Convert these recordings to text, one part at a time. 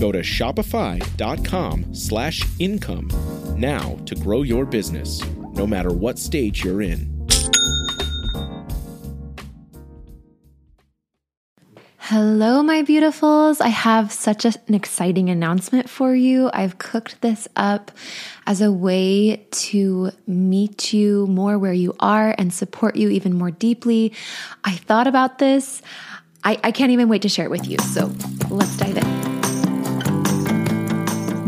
Go to shopify.com slash income now to grow your business, no matter what stage you're in. Hello, my beautifuls. I have such an exciting announcement for you. I've cooked this up as a way to meet you more where you are and support you even more deeply. I thought about this. I, I can't even wait to share it with you. So let's dive in.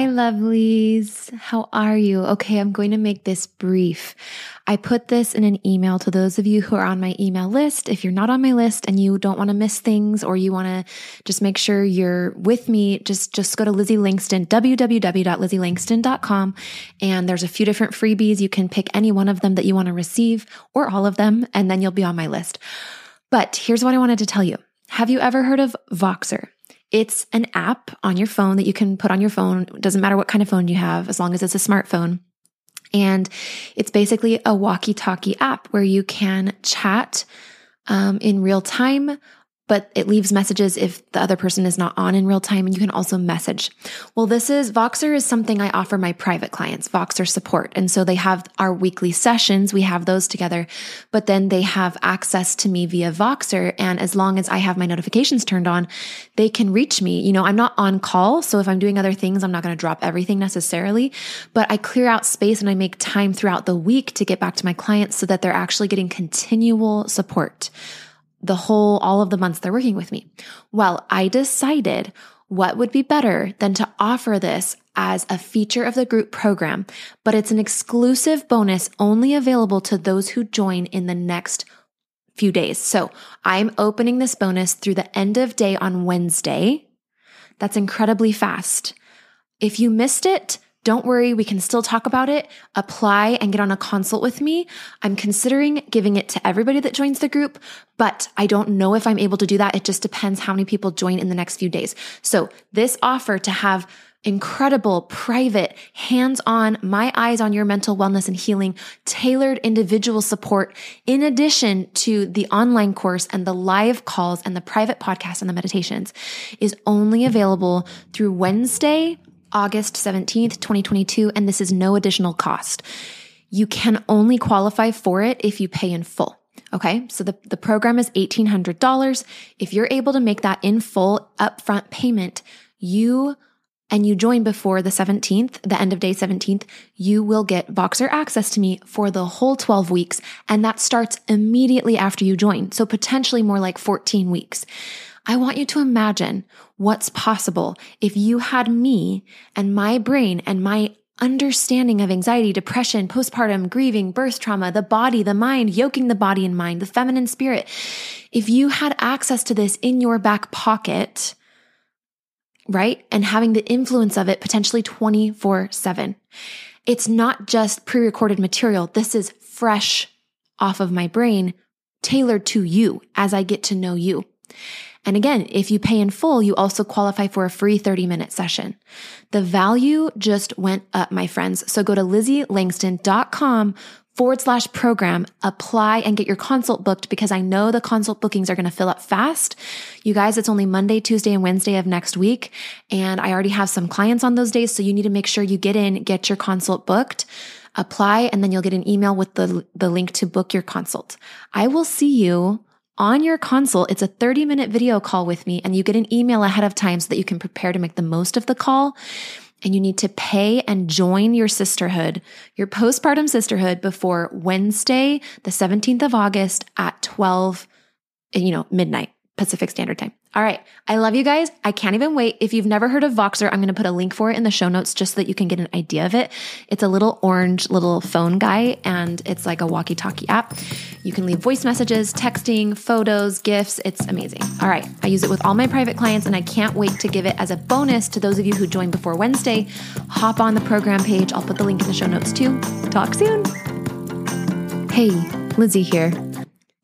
Hi, lovelies. How are you? Okay, I'm going to make this brief. I put this in an email to those of you who are on my email list. If you're not on my list and you don't want to miss things or you want to just make sure you're with me, just, just go to Lizzie Langston, www.lizzielangston.com. And there's a few different freebies. You can pick any one of them that you want to receive or all of them, and then you'll be on my list. But here's what I wanted to tell you. Have you ever heard of Voxer? It's an app on your phone that you can put on your phone. It doesn't matter what kind of phone you have, as long as it's a smartphone. And it's basically a walkie talkie app where you can chat um, in real time but it leaves messages if the other person is not on in real time and you can also message. Well, this is Voxer is something I offer my private clients, Voxer support. And so they have our weekly sessions. We have those together, but then they have access to me via Voxer. And as long as I have my notifications turned on, they can reach me. You know, I'm not on call. So if I'm doing other things, I'm not going to drop everything necessarily, but I clear out space and I make time throughout the week to get back to my clients so that they're actually getting continual support the whole, all of the months they're working with me. Well, I decided what would be better than to offer this as a feature of the group program, but it's an exclusive bonus only available to those who join in the next few days. So I'm opening this bonus through the end of day on Wednesday. That's incredibly fast. If you missed it, don't worry, we can still talk about it. Apply and get on a consult with me. I'm considering giving it to everybody that joins the group, but I don't know if I'm able to do that. It just depends how many people join in the next few days. So this offer to have incredible, private, hands on, my eyes on your mental wellness and healing, tailored individual support, in addition to the online course and the live calls and the private podcast and the meditations, is only available through Wednesday, August 17th, 2022, and this is no additional cost. You can only qualify for it if you pay in full. Okay. So the, the program is $1,800. If you're able to make that in full upfront payment, you and you join before the 17th, the end of day 17th, you will get Voxer access to me for the whole 12 weeks. And that starts immediately after you join. So potentially more like 14 weeks. I want you to imagine what's possible if you had me and my brain and my understanding of anxiety, depression, postpartum, grieving, birth trauma, the body, the mind, yoking the body and mind, the feminine spirit. If you had access to this in your back pocket, right? And having the influence of it potentially 24 7. It's not just pre recorded material. This is fresh off of my brain, tailored to you as I get to know you. And again, if you pay in full, you also qualify for a free 30 minute session. The value just went up, my friends. So go to lizzielangston.com forward slash program, apply and get your consult booked because I know the consult bookings are going to fill up fast. You guys, it's only Monday, Tuesday, and Wednesday of next week. And I already have some clients on those days. So you need to make sure you get in, get your consult booked, apply, and then you'll get an email with the, the link to book your consult. I will see you on your consult. It's a 30 minute video call with me and you get an email ahead of time so that you can prepare to make the most of the call and you need to pay and join your sisterhood, your postpartum sisterhood before Wednesday, the 17th of August at 12, you know, midnight Pacific Standard Time. All right. I love you guys. I can't even wait. If you've never heard of Voxer, I'm going to put a link for it in the show notes just so that you can get an idea of it. It's a little orange little phone guy and it's like a walkie talkie app. You can leave voice messages, texting, photos, gifts. It's amazing. All right. I use it with all my private clients and I can't wait to give it as a bonus to those of you who join before Wednesday. Hop on the program page. I'll put the link in the show notes too. Talk soon. Hey, Lizzie here.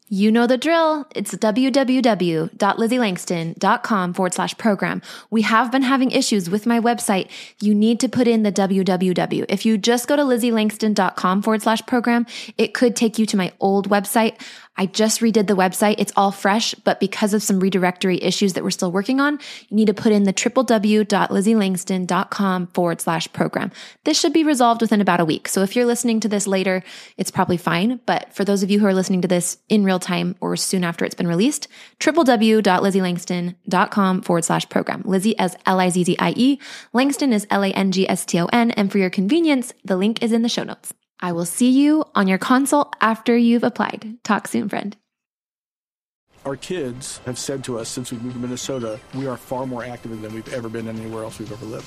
You know the drill. It's www.lizzielangston.com forward slash program. We have been having issues with my website. You need to put in the www. If you just go to lizzielangston.com forward slash program, it could take you to my old website. I just redid the website. It's all fresh, but because of some redirectory issues that we're still working on, you need to put in the www.lizzielangston.com forward slash program. This should be resolved within about a week. So if you're listening to this later, it's probably fine. But for those of you who are listening to this in real time or soon after it's been released, www.lizzielangston.com forward slash program. Lizzie as L-I-Z-Z-I-E. Langston is L-A-N-G-S-T-O-N. And for your convenience, the link is in the show notes. I will see you on your consult after you've applied. Talk soon, friend. Our kids have said to us since we moved to Minnesota, we are far more active than we've ever been anywhere else we've ever lived.